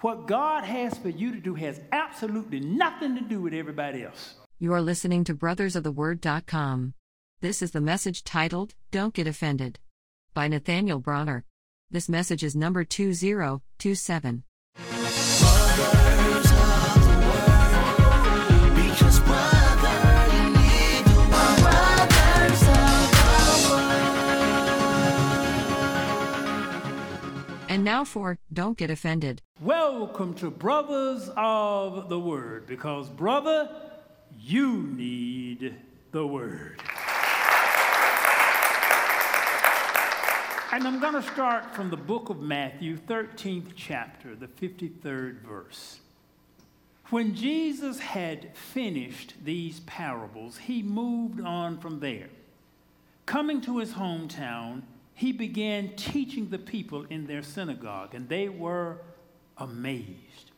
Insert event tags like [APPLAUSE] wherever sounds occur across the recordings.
What God has for you to do has absolutely nothing to do with everybody else. You are listening to brothersoftheword.com. This is the message titled, Don't Get Offended, by Nathaniel Bronner. This message is number 2027. Because And now for Don't Get Offended. Welcome to Brothers of the Word, because, brother, you need the Word. And I'm going to start from the book of Matthew, 13th chapter, the 53rd verse. When Jesus had finished these parables, he moved on from there. Coming to his hometown, he began teaching the people in their synagogue, and they were amazed.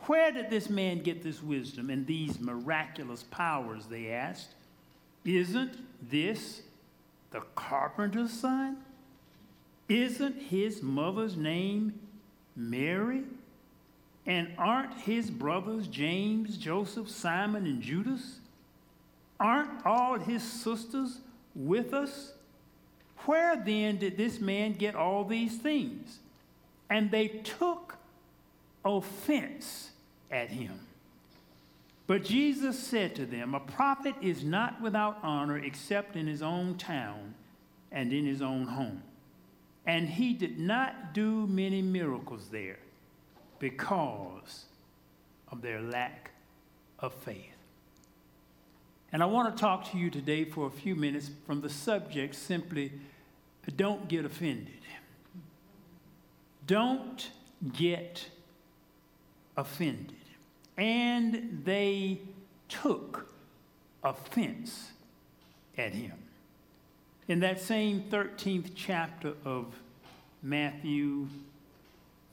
Where did this man get this wisdom and these miraculous powers? They asked. Isn't this the carpenter's son? Isn't his mother's name Mary? And aren't his brothers James, Joseph, Simon, and Judas? Aren't all his sisters with us? Where then did this man get all these things? And they took offense at him. But Jesus said to them, A prophet is not without honor except in his own town and in his own home. And he did not do many miracles there because of their lack of faith. And I want to talk to you today for a few minutes from the subject simply don't get offended. Don't get offended. And they took offense at him. In that same 13th chapter of Matthew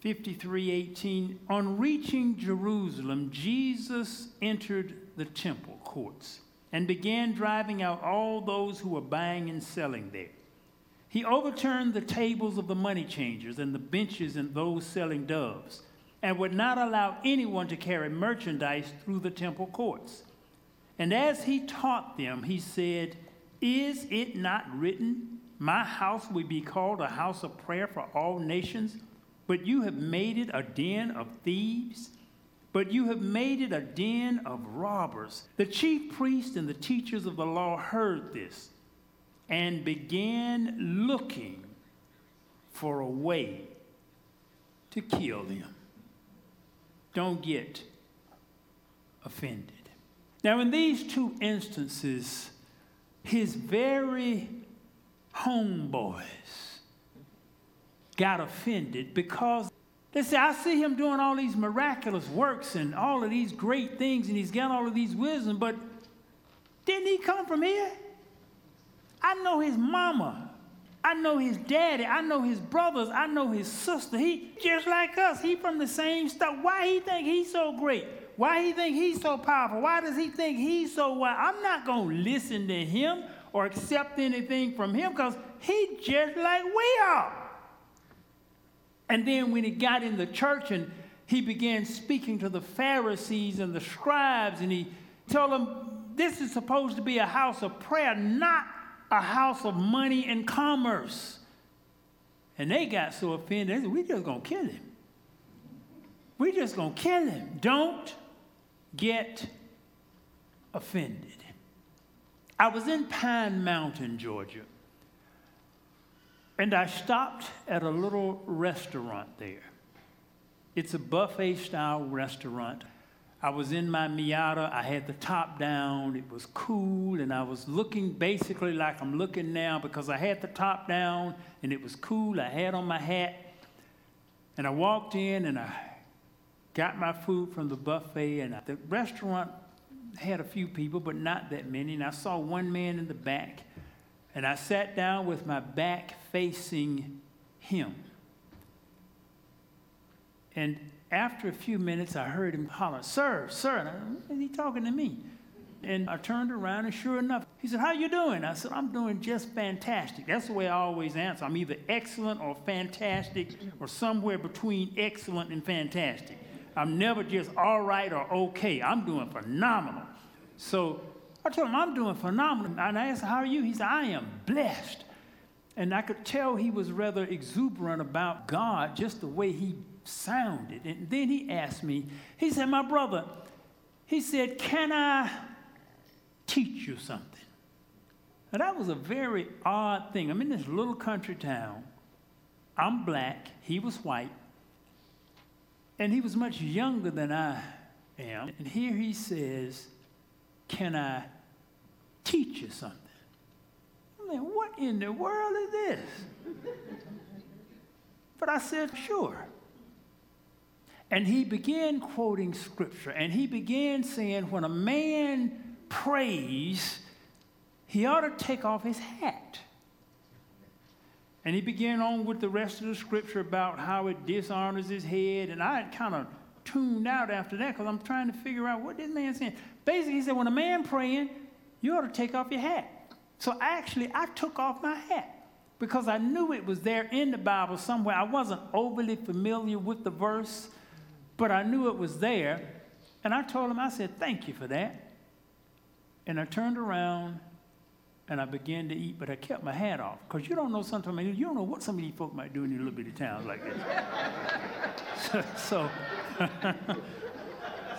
53 18, on reaching Jerusalem, Jesus entered the temple courts and began driving out all those who were buying and selling there. He overturned the tables of the money changers and the benches and those selling doves, and would not allow anyone to carry merchandise through the temple courts. And as he taught them, he said, Is it not written, My house will be called a house of prayer for all nations, but you have made it a den of thieves? But you have made it a den of robbers. The chief priests and the teachers of the law heard this and began looking for a way to kill them. Don't get offended. Now, in these two instances, his very homeboys got offended because they say, I see him doing all these miraculous works and all of these great things, and he's got all of these wisdom, but didn't he come from here? I know his mama. I know his daddy. I know his brothers. I know his sister. He just like us. He from the same stuff. Why he think he's so great? Why he think he's so powerful? Why does he think he's so wise? I'm not to listen to him or accept anything from him because he just like we are. And then when he got in the church and he began speaking to the Pharisees and the scribes, and he told them, This is supposed to be a house of prayer, not a house of money and commerce. And they got so offended, they said, we just gonna kill him. We just gonna kill him. Don't get offended. I was in Pine Mountain, Georgia, and I stopped at a little restaurant there. It's a buffet style restaurant. I was in my Miata. I had the top down. It was cool, and I was looking basically like I'm looking now because I had the top down and it was cool. I had on my hat, and I walked in and I got my food from the buffet. And the restaurant had a few people, but not that many. And I saw one man in the back, and I sat down with my back facing him. And after a few minutes, I heard him holler, Sir, sir. And uh, I, is he talking to me? And I turned around, and sure enough, he said, How you doing? I said, I'm doing just fantastic. That's the way I always answer. I'm either excellent or fantastic or somewhere between excellent and fantastic. I'm never just all right or okay. I'm doing phenomenal. So I told him, I'm doing phenomenal. And I asked, How are you? He said, I am blessed. And I could tell he was rather exuberant about God, just the way he sounded. And then he asked me, He said, My brother, he said, Can I teach you something? Now, that was a very odd thing. I'm in this little country town. I'm black, he was white, and he was much younger than I am. And here he says, Can I teach you something? I mean, what in the world is this? but I said, Sure. And he began quoting scripture, and he began saying, When a man prays, he ought to take off his hat. And he began on with the rest of the scripture about how it dishonors his head. And I kind of tuned out after that because I'm trying to figure out what this man's saying. Basically, he said, when a man praying, you ought to take off your hat. So actually, I took off my hat because I knew it was there in the Bible somewhere. I wasn't overly familiar with the verse, but I knew it was there. And I told him, I said, thank you for that. And I turned around and I began to eat, but I kept my hat off. Because you don't know sometimes, you don't know what some of these folk might do in these little bitty towns like this. [LAUGHS] so, so, [LAUGHS]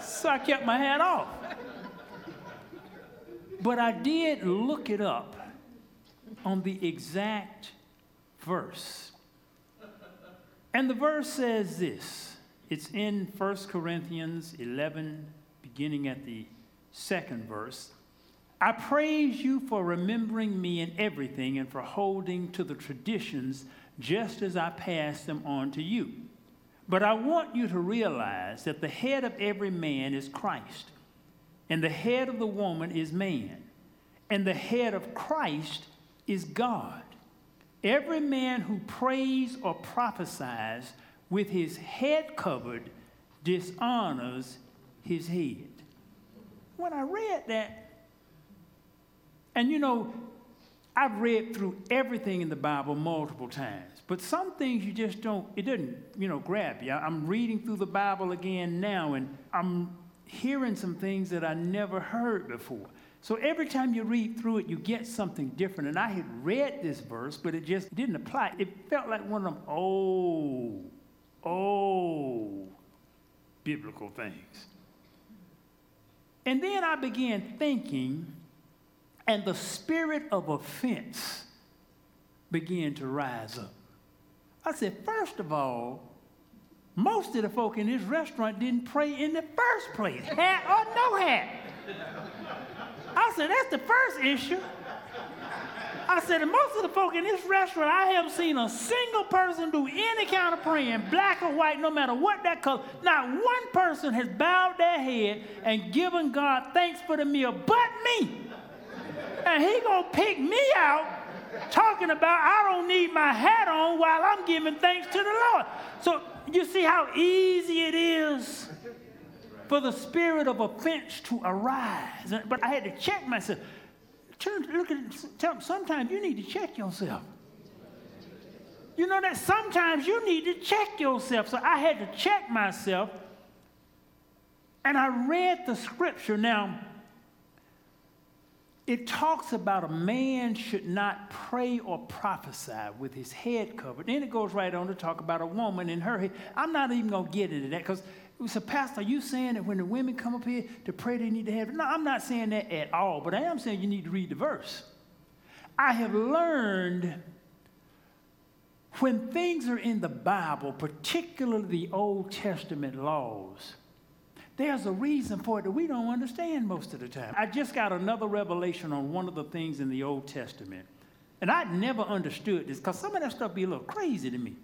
so I kept my hat off. But I did look it up on the exact verse. And the verse says this it's in 1 Corinthians 11, beginning at the second verse. I praise you for remembering me in everything and for holding to the traditions just as I passed them on to you. But I want you to realize that the head of every man is Christ, and the head of the woman is man, and the head of Christ is God. Every man who prays or prophesies with his head covered dishonors his head. When I read that, and you know, I've read through everything in the Bible multiple times, but some things you just don't, it doesn't, you know, grab you. I'm reading through the Bible again now, and I'm hearing some things that I never heard before. So every time you read through it, you get something different. And I had read this verse, but it just didn't apply. It felt like one of them old, old biblical things. And then I began thinking, and the spirit of offense began to rise up. I said, first of all, most of the folk in this restaurant didn't pray in the first place, hat or no hat. I said, that's the first issue. I said, and most of the folk in this restaurant, I haven't seen a single person do any kind of praying, black or white, no matter what that color. Not one person has bowed their head and given God thanks for the meal but me. And he gonna pick me out talking about I don't need my hat on while I'm giving thanks to the Lord. So you see how easy it is for the spirit of offense to arise. But I had to check myself. Turn, look at it. Sometimes you need to check yourself. You know that sometimes you need to check yourself. So I had to check myself. And I read the scripture. Now, it talks about a man should not pray or prophesy with his head covered. Then it goes right on to talk about a woman in her head. I'm not even going to get into that because so, Pastor, are you saying that when the women come up here to pray, they need to have? No, I'm not saying that at all, but I am saying you need to read the verse. I have learned when things are in the Bible, particularly the Old Testament laws, there's a reason for it that we don't understand most of the time. I just got another revelation on one of the things in the Old Testament. And I never understood this because some of that stuff be a little crazy to me.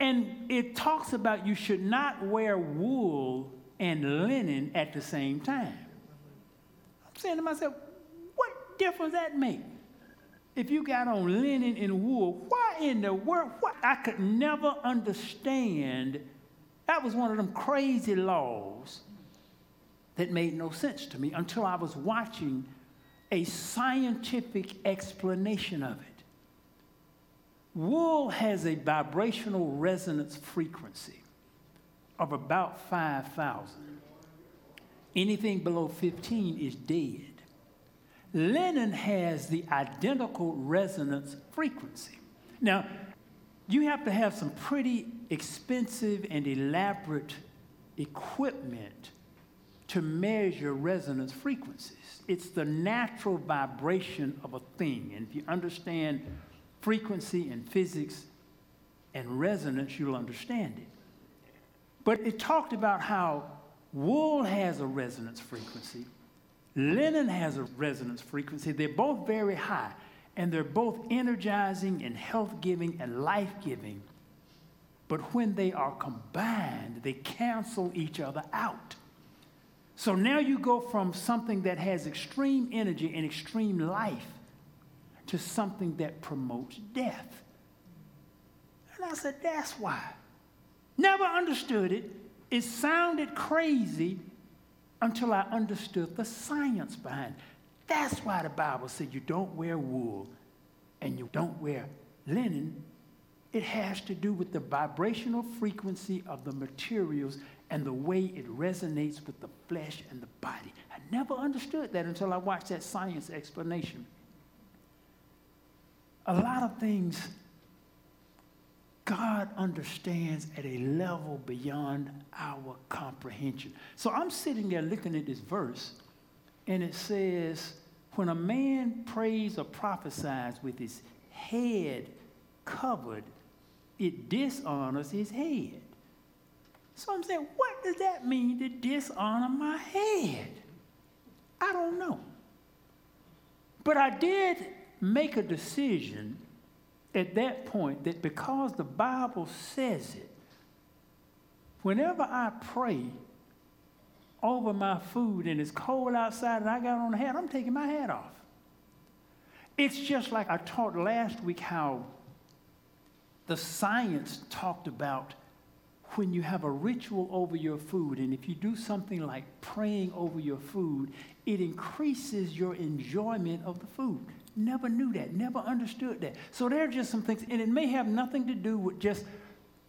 And it talks about you should not wear wool and linen at the same time. I'm saying to myself, what difference that make? If you got on linen and wool, why in the world? What? I could never understand that was one of them crazy laws that made no sense to me until I was watching a scientific explanation of it. Wool has a vibrational resonance frequency of about 5,000. Anything below 15 is dead. Linen has the identical resonance frequency. Now, you have to have some pretty expensive and elaborate equipment to measure resonance frequencies. It's the natural vibration of a thing. And if you understand frequency and physics and resonance, you'll understand it. But it talked about how wool has a resonance frequency, linen has a resonance frequency. They're both very high, and they're both energizing and health giving and life giving. But when they are combined, they cancel each other out. So now you go from something that has extreme energy and extreme life to something that promotes death. And I said, that's why. Never understood it. It sounded crazy until I understood the science behind it. That's why the Bible said you don't wear wool and you don't wear linen. It has to do with the vibrational frequency of the materials and the way it resonates with the flesh and the body. I never understood that until I watched that science explanation. A lot of things God understands at a level beyond our comprehension. So I'm sitting there looking at this verse, and it says, When a man prays or prophesies with his head covered, it dishonors his head. So I'm saying, what does that mean to dishonor my head? I don't know. But I did make a decision at that point that because the Bible says it, whenever I pray over my food and it's cold outside and I got on a hat, I'm taking my hat off. It's just like I taught last week how the science talked about when you have a ritual over your food, and if you do something like praying over your food, it increases your enjoyment of the food. Never knew that, never understood that. So there are just some things, and it may have nothing to do with just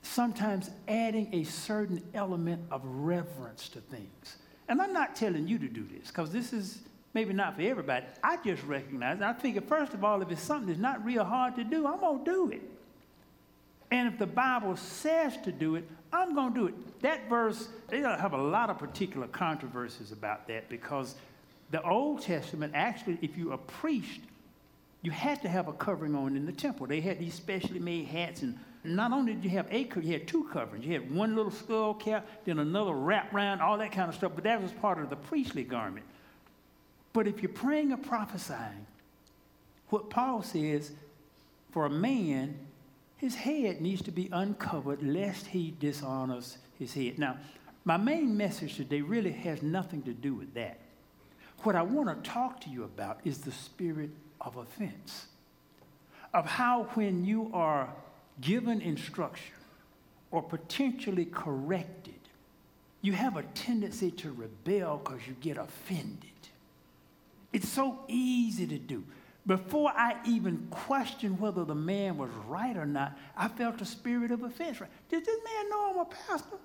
sometimes adding a certain element of reverence to things. And I'm not telling you to do this, because this is maybe not for everybody. I just recognize, I figure, first of all, if it's something that's not real hard to do, I'm going to do it. And if the Bible says to do it, I'm going to do it. That verse, they have a lot of particular controversies about that because the Old Testament, actually, if you're a priest, you had to have a covering on in the temple. They had these specially made hats, and not only did you have a cover, you had two coverings. You had one little skull cap, then another wrap round, all that kind of stuff, but that was part of the priestly garment. But if you're praying or prophesying, what Paul says, for a man, his head needs to be uncovered lest he dishonors his head. Now, my main message today really has nothing to do with that. What I want to talk to you about is the spirit of offense, of how when you are given instruction or potentially corrected, you have a tendency to rebel because you get offended. It's so easy to do. Before I even questioned whether the man was right or not, I felt a spirit of offense. Does this man know I'm a pastor?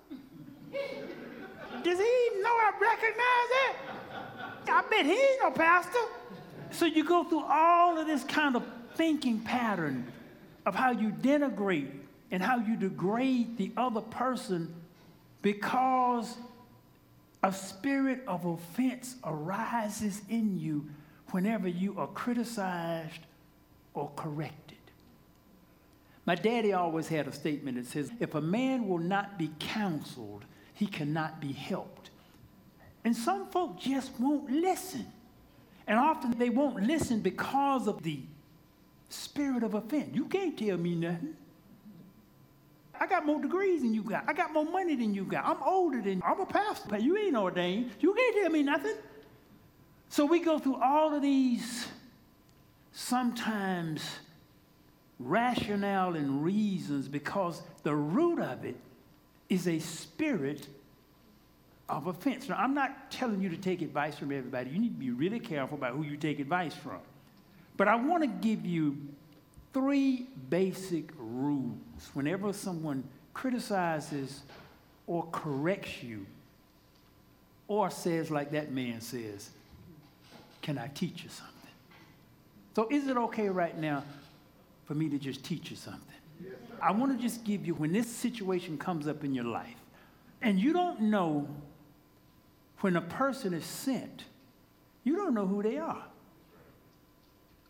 Does he know I recognize it? I bet he ain't no pastor. So you go through all of this kind of thinking pattern of how you denigrate and how you degrade the other person because a spirit of offense arises in you whenever you are criticized or corrected. My daddy always had a statement that says, if a man will not be counseled, he cannot be helped. And some folk just won't listen. And often they won't listen because of the spirit of offense. You can't tell me nothing. I got more degrees than you got. I got more money than you got. I'm older than you. I'm a pastor. But you ain't ordained. You can't tell me nothing. So we go through all of these sometimes rationale and reasons because the root of it is a spirit of offense. Now, I'm not telling you to take advice from everybody. You need to be really careful about who you take advice from. But I want to give you three basic rules whenever someone criticizes or corrects you or says, like that man says, Can I teach you something? So, is it okay right now for me to just teach you something? I want to just give you, when this situation comes up in your life, and you don't know when a person is sent, you don't know who they are.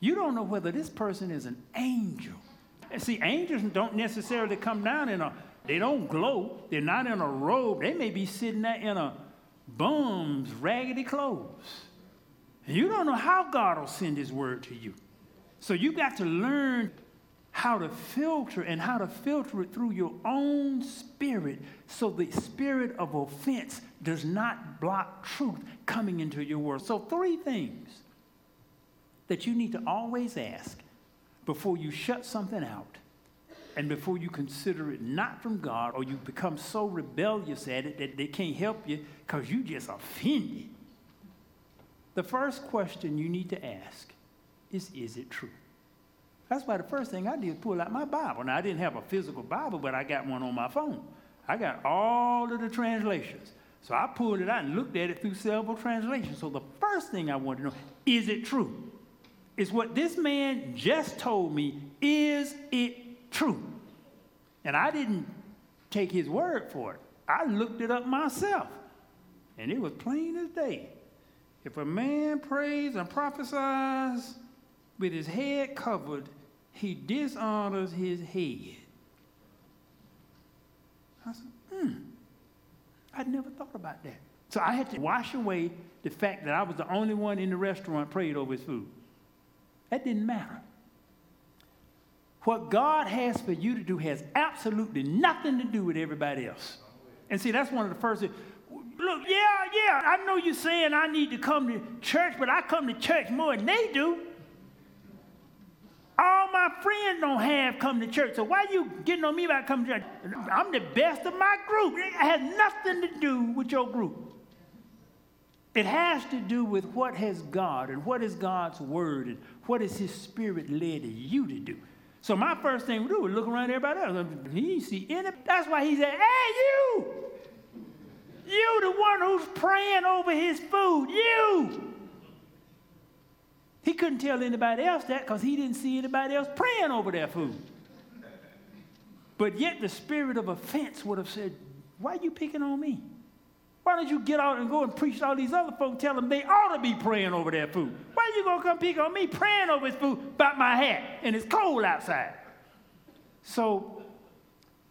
You don't know whether this person is an angel. And see, angels don't necessarily come down in a, they don't glow. They're not in a robe. They may be sitting there in a bum's raggedy clothes. And you don't know how God will send his word to you. So you got to learn how to filter and how to filter it through your own spirit so the spirit of offense does not block truth coming into your world. So, three things that you need to always ask before you shut something out and before you consider it not from God or you become so rebellious at it that they can't help you because you just offended. The first question you need to ask is Is it true? That's why the first thing I did was pull out my Bible. Now, I didn't have a physical Bible, but I got one on my phone. I got all of the translations. So I pulled it out and looked at it through several translations. So the first thing I wanted to know is it true? Is what this man just told me, is it true? And I didn't take his word for it. I looked it up myself. And it was plain as day. If a man prays and prophesies with his head covered, he dishonors his head. I said, hmm, I'd never thought about that. So I had to wash away the fact that I was the only one in the restaurant prayed over his food. That didn't matter. What God has for you to do has absolutely nothing to do with everybody else. And see, that's one of the first things. Look, yeah, yeah, I know you're saying I need to come to church, but I come to church more than they do. All my friends don't have come to church, so why are you getting on me about coming to church? I'm the best of my group. It has nothing to do with your group. It has to do with what has God and what is God's word and what is His Spirit led you to do. So my first thing we do is look around everybody else. He see any. That's why he said, "Hey, you, you, the one who's praying over his food, you." Couldn't tell anybody else that because he didn't see anybody else praying over their food. But yet the spirit of offense would have said, Why are you picking on me? Why don't you get out and go and preach to all these other folks, tell them they ought to be praying over their food? Why are you gonna come pick on me praying over his food about my hat and it's cold outside? So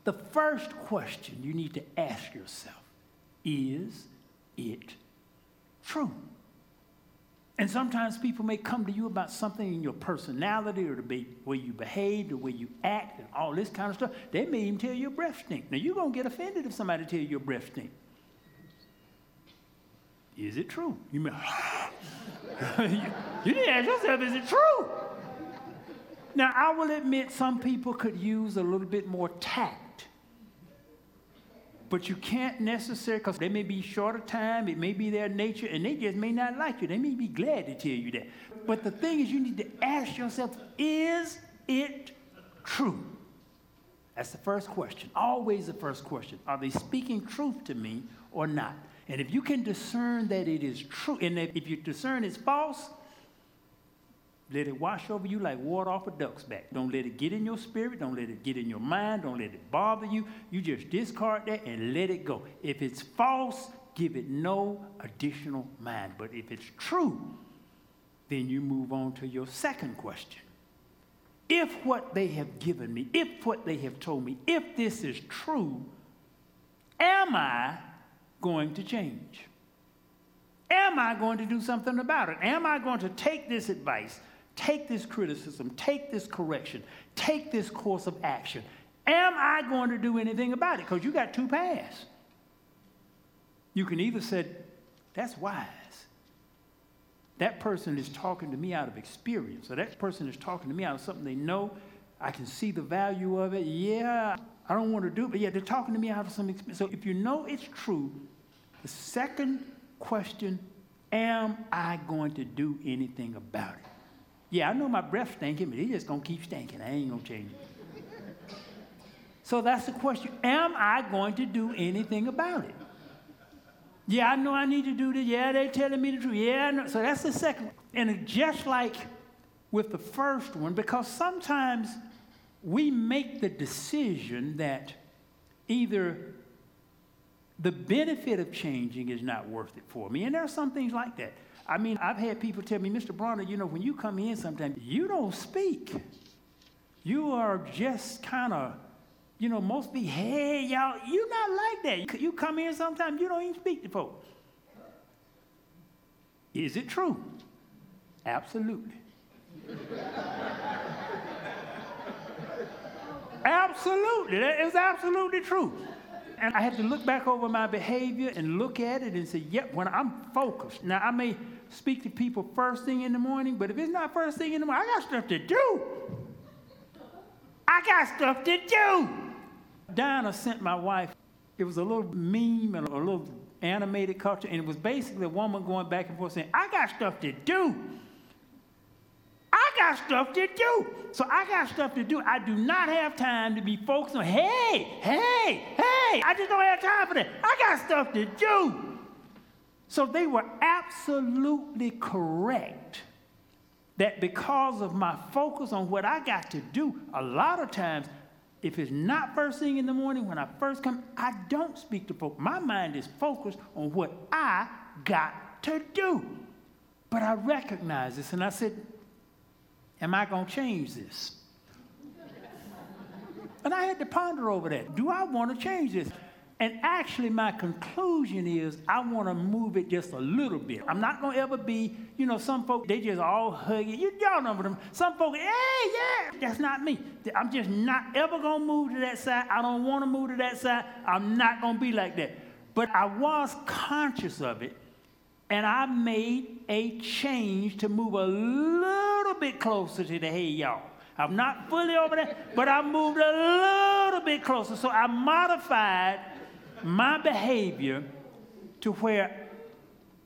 the first question you need to ask yourself is it true? And sometimes people may come to you about something in your personality or the way you behave, the way you act, and all this kind of stuff. They may even tell you your breath stink. Now, you're going to get offended if somebody tell you your breath stink. Is it true? You may, [LAUGHS] you, you didn't ask yourself, is it true? Now, I will admit some people could use a little bit more tact. But you can't necessarily, because they may be short of time, it may be their nature, and they just may not like you. They may be glad to tell you that. But the thing is, you need to ask yourself, is it true? That's the first question. Always the first question. Are they speaking truth to me or not? And if you can discern that it is true, and if you discern it's false, let it wash over you like water off a duck's back. Don't let it get in your spirit. Don't let it get in your mind. Don't let it bother you. You just discard that and let it go. If it's false, give it no additional mind. But if it's true, then you move on to your second question. If what they have given me, if what they have told me, if this is true, am I going to change? Am I going to do something about it? Am I going to take this advice, take this criticism, take this correction, take this course of action? Am I going to do anything about it? Because you got two paths. You can either say, that's wise. That person is talking to me out of experience, or that person is talking to me out of something they know. I can see the value of it. Yeah, I don't want to do it, but yeah, they're talking to me out of some experience. So if you know it's true, the second question, am I going to do anything about it? Yeah, I know my breath stinking, but it's just going to keep stinking. I ain't going to change it. So that's the question. Am I going to do anything about it? Yeah, I know I need to do this. Yeah, they're telling me the truth. Yeah. So that's the second. And just like with the first one, because sometimes we make the decision that either the benefit of changing is not worth it for me. And there are some things like that. I mean, I've had people tell me, Mr. Bronner, you know, when you come in sometimes, you don't speak. You are just kind of, you know, most be, hey, y'all, you're not like that. You come in sometimes, you don't even speak to folks. Is it true? Absolutely. [LAUGHS] absolutely. That is absolutely true. And I had to look back over my behavior and look at it and say, yep, when I'm focused. Now, I may speak to people first thing in the morning, but if it's not first thing in the morning, I got stuff to do. I got stuff to do. Diana sent my wife, it was a little meme and a little animated culture, and it was basically a woman going back and forth saying, I got stuff to do. I got stuff to do. So I got stuff to do. I do not have time to be focused on, hey, hey, hey. I just don't have time for that. I got stuff to do. So they were absolutely correct that because of my focus on what I got to do, a lot of times, if it's not first thing in the morning when I first come, I don't speak to folks. My mind is focused on what I got to do. But I recognize this and I said, Am I going to change this? and I had to ponder over that. Do I want to change this? And actually, my conclusion is I want to move it just a little bit. I'm not going to ever be, you know, some folks, they just all hug it. you. Y'all know them. Some folks, hey, yeah, that's not me. I'm just not ever going to move to that side. I don't want to move to that side. I'm not going to be like that. But I was conscious of it, and I made a change to move a little bit closer to the hey, y'all. I'm not fully over there, but I moved a little bit closer. So I modified my behavior to where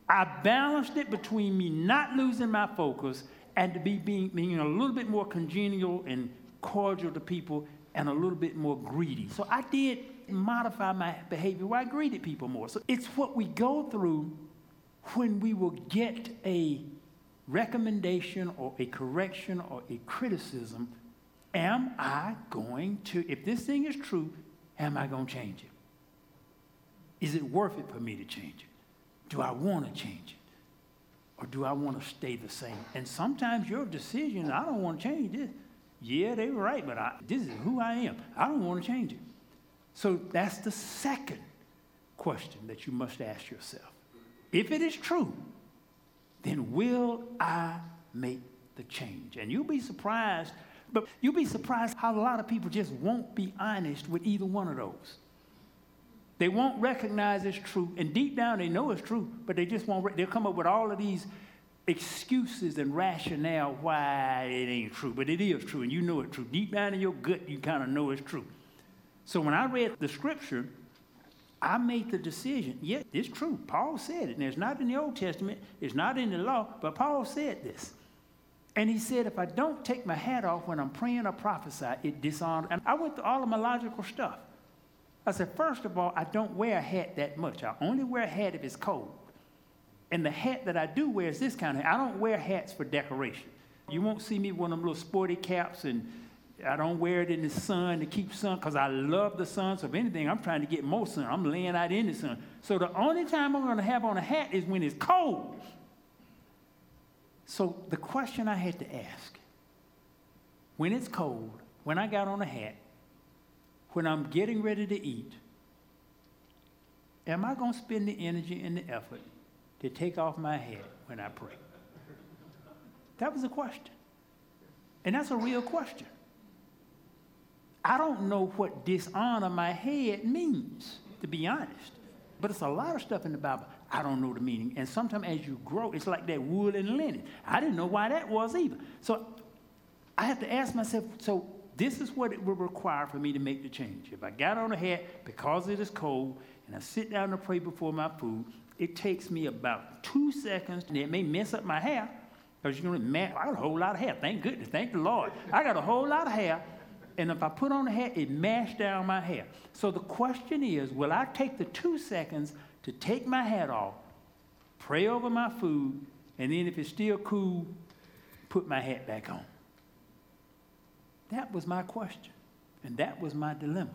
I balanced it between me not losing my focus and to be being, being a little bit more congenial and cordial to people and a little bit more greedy. So I did modify my behavior where I greeted people more. So it's what we go through when we will get a recommendation or a correction or a criticism. Am I going to, if this thing is true, am I going to change it? Is it worth it for me to change it? Do I want to change it? Or do I want to stay the same? And sometimes your decision, I don't want to change this. Yeah, they were right, but I, this is who I am. I don't want to change it. So that's the second question that you must ask yourself. If it is true, then will I make the change? And you'll be surprised, but you'll be surprised how a lot of people just won't be honest with either one of those. They won't recognize it's true, and deep down they know it's true, but they just won't. They'll come up with all of these excuses and rationale why it ain't true, but it is true, and you know it's true. Deep down in your gut, you kind of know it's true. So when I read the scripture, I made the decision. Yeah, it's true. Paul said it, and it's not in the Old Testament, it's not in the law, but Paul said this. And he said, if I don't take my hat off when I'm praying or prophesy, it dishonors. And I went through all of my logical stuff. I said, first of all, I don't wear a hat that much. I only wear a hat if it's cold. And the hat that I do wear is this kind of hat. I don't wear hats for decoration. You won't see me with one of them little sporty caps, and I don't wear it in the sun to keep sun because I love the sun. So if anything, I'm trying to get more sun. I'm laying out in the sun. So the only time I'm going to have on a hat is when it's cold. So the question I had to ask, when it's cold, when I got on a hat, when I'm getting ready to eat, am I going to spend the energy and the effort to take off my hat when I pray? That was a question. And that's a real question. I don't know what dishonor my head means, to be honest. But it's a lot of stuff in the Bible I don't know the meaning. And sometimes as you grow, it's like that wool and linen. I didn't know why that was either. So I have to ask myself, so this is what it would require for me to make the change. If I got on a hat because it is cold and I sit down to pray before my food, it takes me about two seconds and it may mess up my hair because you're going to, man, I got a whole lot of hair. Thank goodness. Thank the Lord. I got a whole lot of hair. And if I put on a hat, it mashed down my hair. So the question is will I take the two seconds to take my hat off, pray over my food, and then if it's still cool, put my hat back on? That was my question. And that was my dilemma.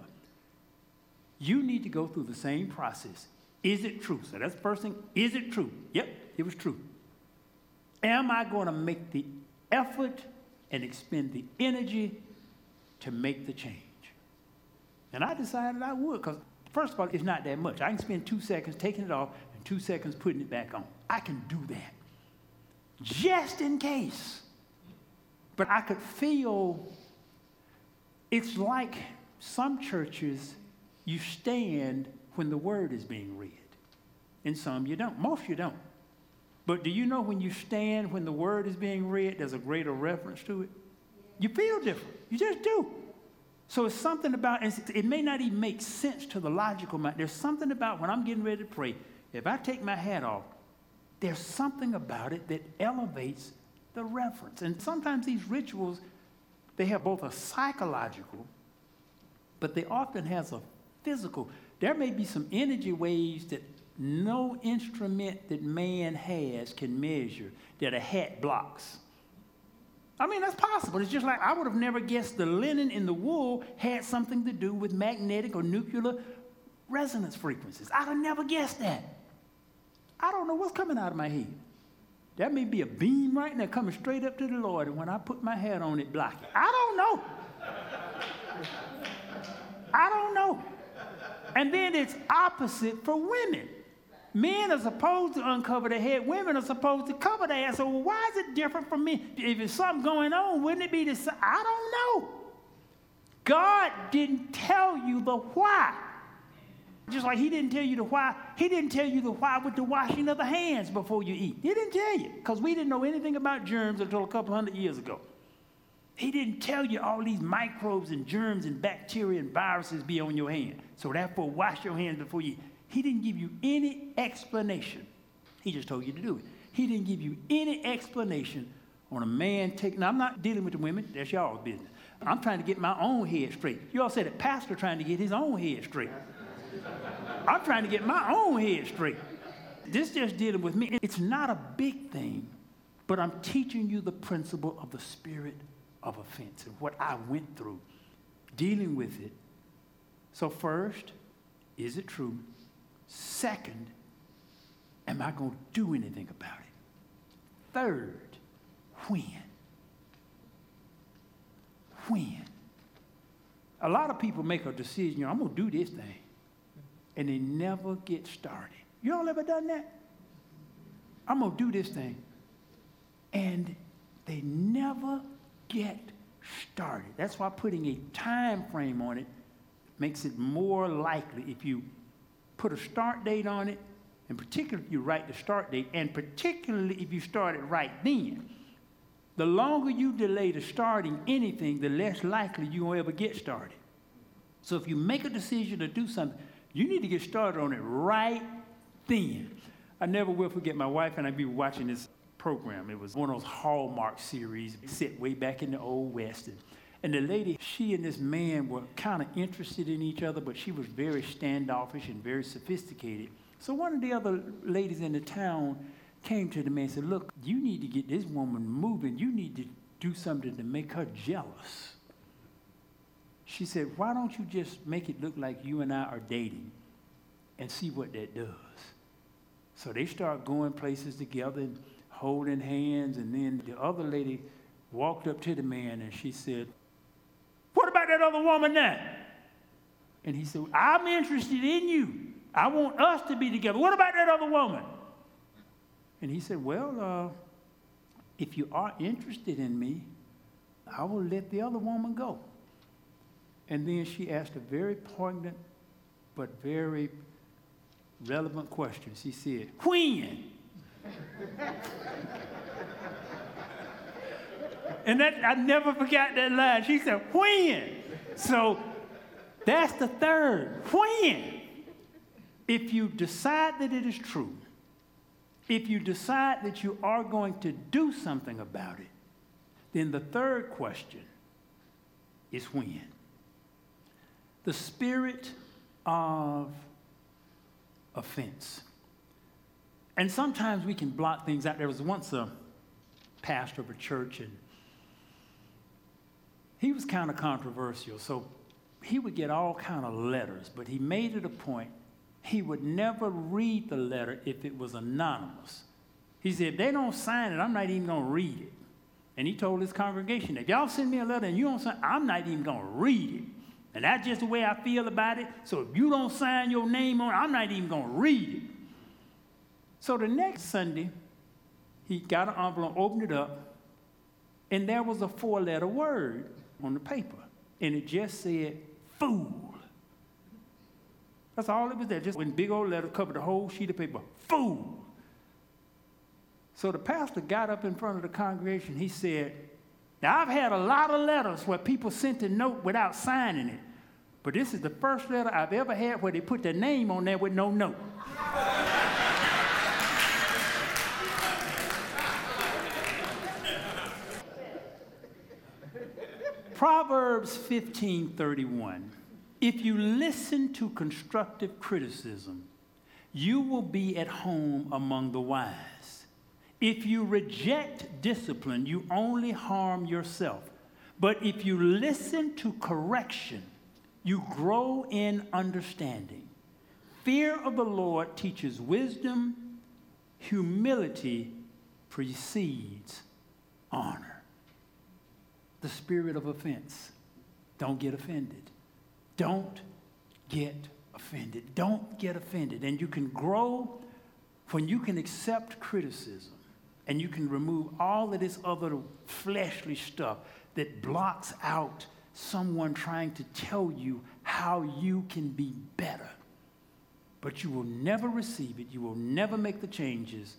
You need to go through the same process. Is it true? So that's the first thing. Is it true? Yep, it was true. Am I going to make the effort and expend the energy to make the change? And I decided I would because, first of all, it's not that much. I can spend two seconds taking it off and two seconds putting it back on. I can do that just in case. But I could feel it's like some churches, you stand when the word is being read, and some you don't. Most you don't. But do you know when you stand when the word is being read, there's a greater reference to it? You feel different. You just do. So it's something about, it may not even make sense to the logical mind. There's something about when I'm getting ready to pray, if I take my hat off, there's something about it that elevates the reverence. And sometimes these rituals, they have both a psychological, but they often has a physical. There may be some energy waves that no instrument that man has can measure that a hat blocks. I mean, that's possible. It's just like I would have never guessed the linen in the wool had something to do with magnetic or nuclear resonance frequencies. I'd have never guessed that. I don't know what's coming out of my head. That may be a beam right now coming straight up to the Lord, and when I put my head on it, block it. I don't know. I don't know. And then it's opposite for women. Men are supposed to uncover their head. Women are supposed to cover their ass. So why is it different for me? If there's something going on, wouldn't it be the same? I don't know. God didn't tell you the why. Just like he didn't tell you the why, he didn't tell you the why with the washing of the hands before you eat. He didn't tell you because we didn't know anything about germs until a couple hundred years ago. He didn't tell you all these microbes and germs and bacteria and viruses be on your hand. So therefore, wash your hands before you eat. He didn't give you any explanation. He just told you to do it. He didn't give you any explanation on a man taking. Now, I'm not dealing with the women. That's y'all's business. I'm trying to get my own head straight. You all said a pastor trying to get his own head straight. I'm trying to get my own head straight. This just dealing with me. It's not a big thing, but I'm teaching you the principle of the spirit of offense and what I went through dealing with it. So, first, is it true? Second, am I going to do anything about it? Third, when? When? A lot of people make a decision, you know, I'm going to do this thing, and they never get started. You all ever done that? I'm going to do this thing, and they never get started. That's why putting a time frame on it makes it more likely if you put a start date on it, and particularly if you write the start date, and particularly if you start it right then. The longer you delay the starting anything, the less likely you will ever get started. So if you make a decision to do something, you need to get started on it right then. I never will forget my wife and I be watching this program. It was one of those Hallmark series set way back in the Old West. And, and the lady, she and this man were kind of interested in each other, but she was very standoffish and very sophisticated. So one of the other ladies in the town came to the man and said, Look, you need to get this woman moving. You need to do something to make her jealous. She said, Why don't you just make it look like you and I are dating and see what that does? So they start going places together and holding hands. And then the other lady walked up to the man and she said, about that other woman now? And he said, I'm interested in you. I want us to be together. What about that other woman? And he said, Well, uh, if you are interested in me, I will let the other woman go. And then she asked a very poignant but very relevant question. She said, When? And that I never forgot that line. She said, When? So that's the third. When? If you decide that it is true, if you decide that you are going to do something about it, then the third question is when. the spirit of offense. And sometimes we can block things out. There was once a pastor of a church, and he was kind of controversial. So he would get all kind of letters, but he made it a point he would never read the letter if it was anonymous. He said, if they don't sign it, I'm not even going to read it. And he told his congregation, if y'all send me a letter and you don't sign, I'm not even going to read it. And that's just the way I feel about it. So if you don't sign your name on it, I'm not even going to read it. So the next Sunday, he got an envelope, opened it up, and there was a four letter word on the paper. And it just said, fool. That's all it was there, just in big old letters covered the whole sheet of paper. Fool. So the pastor got up in front of the congregation. He said, Now I've had a lot of letters where people sent a note without signing it. But this is the first letter I've ever had where they put their name on there with no note. Proverbs 15:31 If you listen to constructive criticism, you will be at home among the wise. If you reject discipline, you only harm yourself. But if you listen to correction, you grow in understanding. Fear of the Lord teaches wisdom, humility precedes honor. The spirit of offense. Don't get offended. Don't get offended. Don't get offended. And you can grow when you can accept criticism and you can remove all of this other fleshly stuff that blocks out someone trying to tell you how you can be better. But you will never receive it, you will never make the changes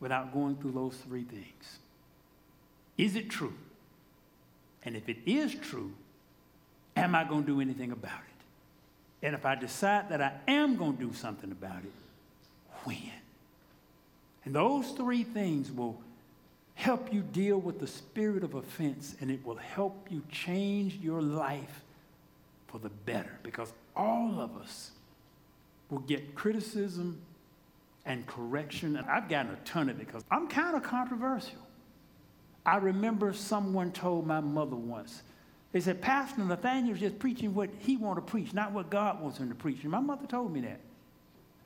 without going through those three things. Is it true? And if it is true, am I going to do anything about it? And if I decide that I am going to do something about it, when? And those three things will help you deal with the spirit of offense and it will help you change your life for the better because all of us will get criticism and correction. And I've gotten a ton of it because I'm kind of controversial. I remember someone told my mother once, they said, Pastor Nathaniel's just preaching what he want to preach, not what God wants him to preach. And my mother told me that.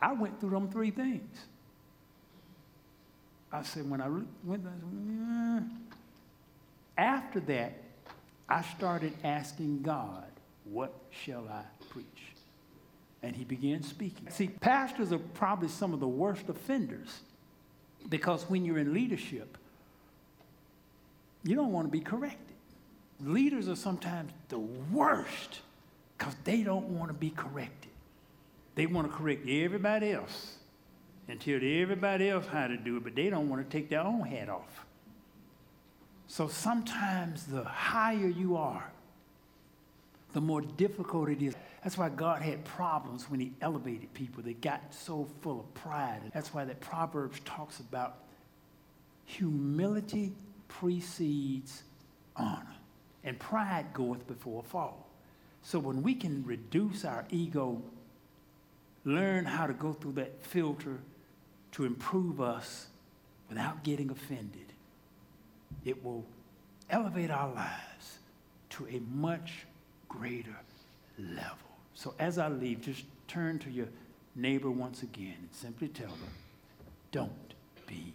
I went through them three things. I said, when I went, yeah. after that, I started asking God, what shall I preach? And he began speaking. See, pastors are probably some of the worst offenders because when you're in leadership, you don't want to be corrected. Leaders are sometimes the worst because they don't want to be corrected. They want to correct everybody else and tell everybody else how to do it, but they don't want to take their own hat off. So sometimes the higher you are, the more difficult it is. That's why God had problems when he elevated people. They got so full of pride. That's why that Proverbs talks about humility precedes honor, and pride goeth before a fall. So when we can reduce our ego, learn how to go through that filter to improve us without getting offended, it will elevate our lives to a much greater level. So as I leave, just turn to your neighbor once again and simply tell them, don't be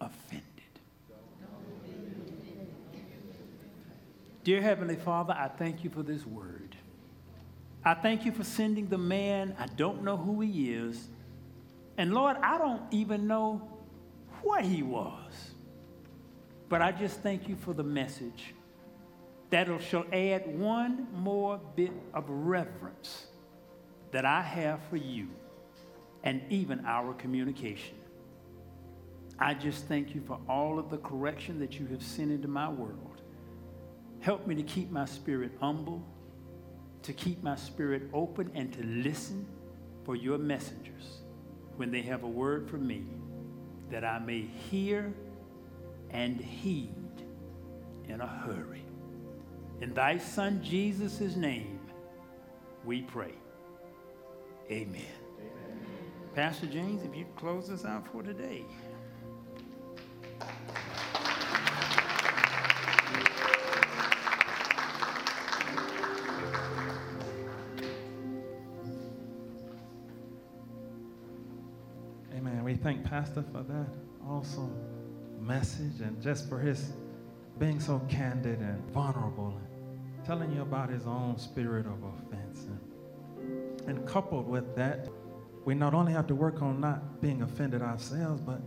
offended. Dear Heavenly Father, I thank you for this word. I thank you for sending the man. I don't know who he is. And Lord, I don't even know what he was. But I just thank you for the message that'll shall add one more bit of reverence that I have for you and even our communication. I just thank you for all of the correction that you have sent into my world. Help me to keep my spirit humble, to keep my spirit open, and to listen for your messengers when they have a word for me, that I may hear and heed in a hurry. In thy Son Jesus' name, we pray. Amen. Pastor James, if you close us out for today. Thank Pastor for that awesome message and just for his being so candid and vulnerable and telling you about his own spirit of offense. And, and coupled with that, we not only have to work on not being offended ourselves, but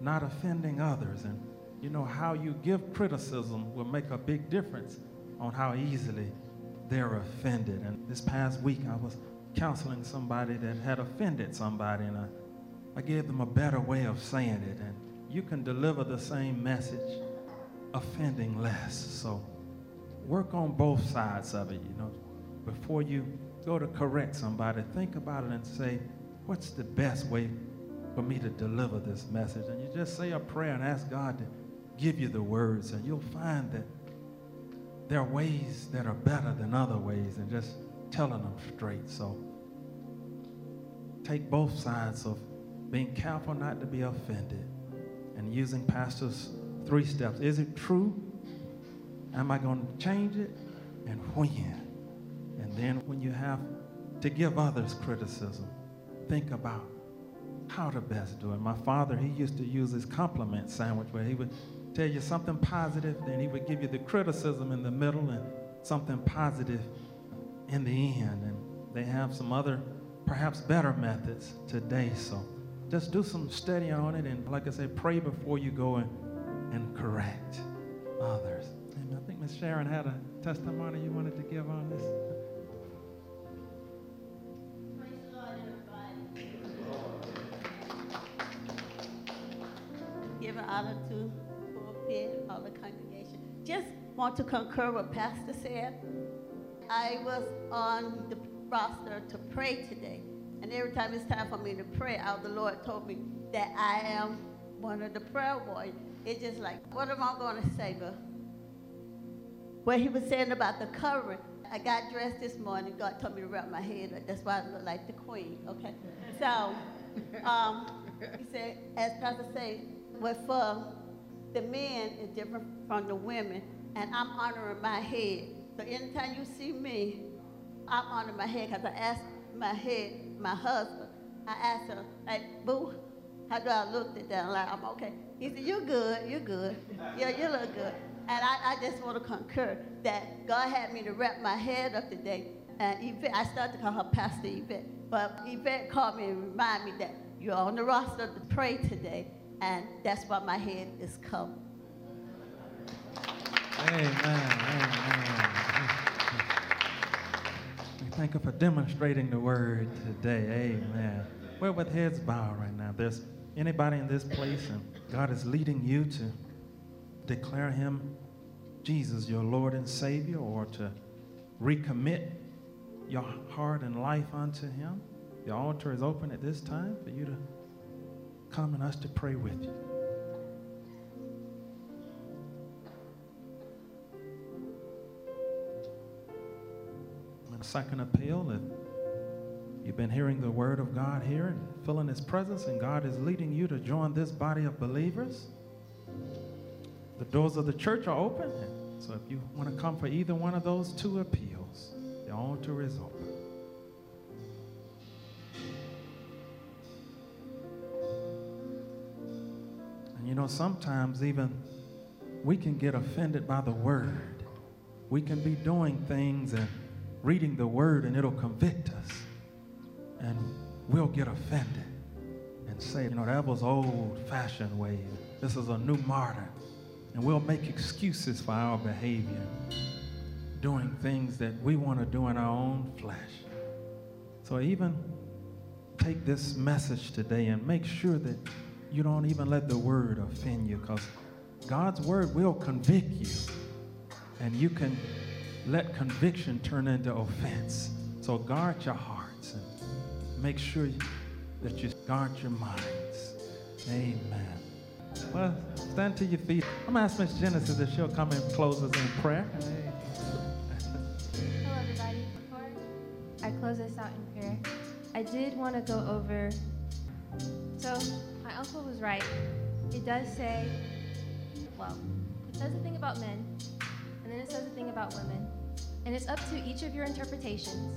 not offending others. And you know, how you give criticism will make a big difference on how easily they're offended. And this past week, I was counseling somebody that had offended somebody, and I I gave them a better way of saying it, and you can deliver the same message offending less. So work on both sides of it, you know. Before you go to correct somebody, think about it and say, what's the best way for me to deliver this message? And you just say a prayer and ask God to give you the words, and you'll find that there are ways that are better than other ways, and just telling them straight. So take both sides of being careful not to be offended and using pastor's three steps. Is it true? Am I going to change it? And when? And then when you have to give others criticism, think about how to best do it. My father, he used to use his compliment sandwich where he would tell you something positive, then he would give you the criticism in the middle and something positive in the end. And they have some other, perhaps better methods today. So just do some studying on it and like I said, pray before you go and, and correct others. And I think Miss Sharon had a testimony you wanted to give on this. Everybody. Giving honor to all the congregation. Just want to concur what Pastor said. I was on the roster to pray today. And every time it's time for me to pray out, the Lord told me that I am one of the prayer warriors. It's just like, what am I going to say, but what he was saying about the covering. I got dressed this morning. God told me to wrap my head. up. That's why I look like the queen. Okay. So, um, he said, as Pastor say, well, for the men is different from the women, and I'm honoring my head. So anytime you see me, I'm honoring my head because I asked my head, my husband, I asked her, like, boo, how do I look today? I'm like, I'm okay. He said, you're good, you're good. Yeah, you look good. And I, I just want to concur that God had me to wrap my head up today. And Yvette, I started to call her Pastor Yvette, but Yvette called me and reminded me that you're on the roster to pray today, and that's why my head is covered. Amen. Amen. Thank you for demonstrating the word today. Amen. We're with heads bowed right now. There's anybody in this place and God is leading you to declare him Jesus your Lord and Savior or to recommit your heart and life unto him. The altar is open at this time for you to come and us to pray with you. Second appeal, if you've been hearing the word of God here and feeling his presence, and God is leading you to join this body of believers, the doors of the church are open. So if you want to come for either one of those two appeals, the altar is open. And you know, sometimes even we can get offended by the word. We can be doing things and reading the word, and it'll convict us. And we'll get offended and say, you know, that was old fashioned way. This is a new martyr. And we'll make excuses for our behavior, doing things that we want to do in our own flesh. So even take this message today and make sure that you don't even let the word offend you because God's word will convict you. And you can let conviction turn into offense. So guard your hearts and make sure that you guard your minds. Amen. Well, stand to your feet. I'm going to ask Miss Genesis if she'll come and close us in prayer. Hello, everybody. Before I close us out in prayer, I did want to go over. So, my uncle was right. It does say, well, it says a thing about men, it says a thing about women. And it's up to each of your interpretations.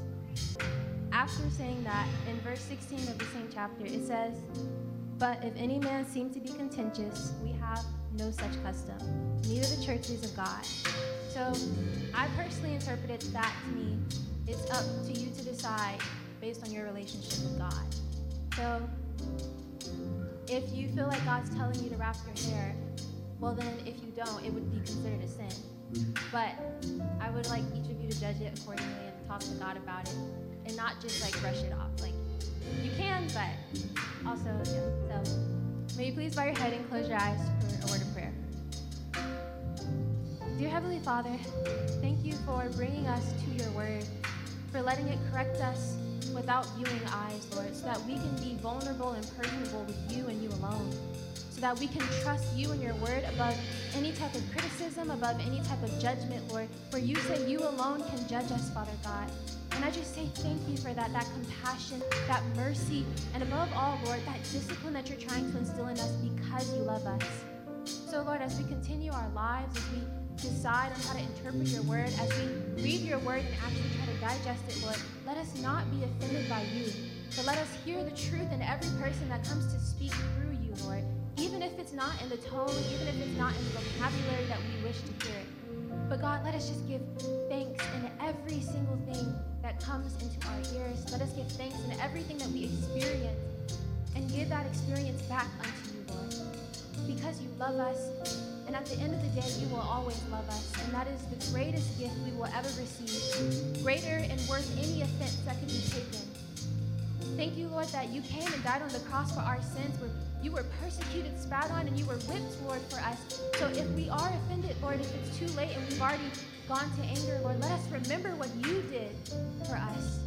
After saying that, in verse 16 of the same chapter, it says, But if any man seem to be contentious, we have no such custom, neither the churches of God. So I personally interpreted that to me, it's up to you to decide based on your relationship with God. So if you feel like God's telling you to wrap your hair, well then if you don't, it would be considered a sin. But I would like each of you to judge it accordingly and talk to God about it and not just like brush it off. Like you can, but also yeah. So may you please bow your head and close your eyes for a word of prayer. Dear Heavenly Father, thank you for bringing us to your word, for letting it correct us without viewing eyes, Lord, so that we can be vulnerable and personable with you and you alone, so that we can trust you and your word above any type of criticism, above any type of judgment, Lord. For you say you alone can judge us, Father God. And I just say thank you for that, that compassion, that mercy, and above all, Lord, that discipline that you're trying to instill in us because you love us. So, Lord, as we continue our lives, as we decide on how to interpret your word, as we read your word and actually try to digest it, Lord, let us not be offended by you, but let us hear the truth in every person that comes to speak through you, Lord, even if it's not in the tone, even if it's not in the vocabulary that we wish to hear it. But God, let us just give thanks in every single thing that comes into our ears. Let us give thanks in everything that we experience and give that experience back unto you, Lord. Because you love us, and at the end of the day, you will always love us. And that is the greatest gift we will ever receive, greater and worth any offense that can be taken. Thank you, Lord, that you came and died on the cross for our sins, where you were persecuted, spat on, and you were whipped, Lord, for us. So if we are offended, Lord, if it's too late and we've already gone to anger, Lord, let us remember what you did for us.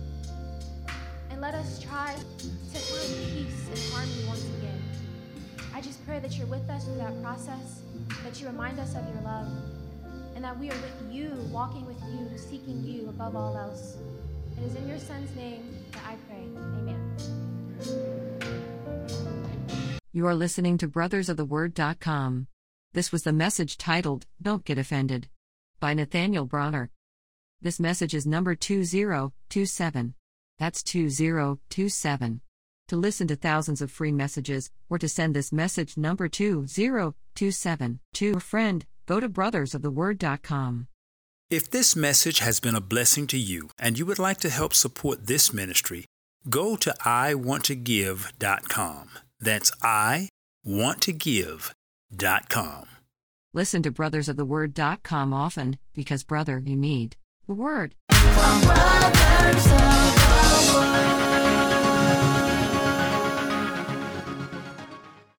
And let us try to find peace and harmony once again. I just pray that you're with us through that process, that you remind us of your love, and that we are with you, walking with you, seeking you above all else. It is in your Son's name that I pray. Amen. You are listening to brothersoftheword.com. This was the message titled, Don't Get Offended, by Nathaniel Bronner. This message is number 2027. That's 2027. To listen to thousands of free messages, or to send this message number 2027 to a friend, go to brothersoftheword.com. If this message has been a blessing to you and you would like to help support this ministry, go to iwanttogive.com. That's iwanttogive.com. Listen to brothersoftheword.com often, because, brother, you need the word. Brothers of the Word.